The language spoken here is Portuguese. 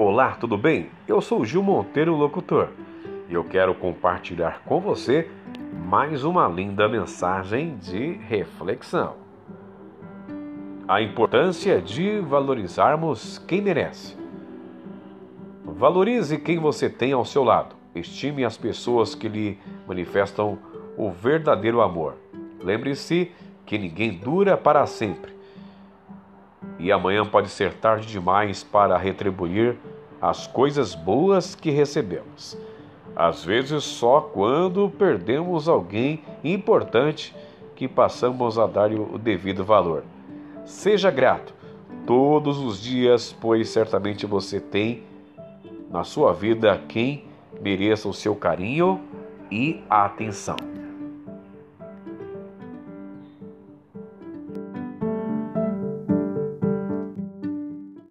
Olá, tudo bem? Eu sou Gil Monteiro, locutor, e eu quero compartilhar com você mais uma linda mensagem de reflexão. A importância de valorizarmos quem merece. Valorize quem você tem ao seu lado. Estime as pessoas que lhe manifestam o verdadeiro amor. Lembre-se que ninguém dura para sempre e amanhã pode ser tarde demais para retribuir as coisas boas que recebemos. Às vezes, só quando perdemos alguém importante que passamos a dar o devido valor. Seja grato todos os dias, pois certamente você tem na sua vida quem mereça o seu carinho e atenção.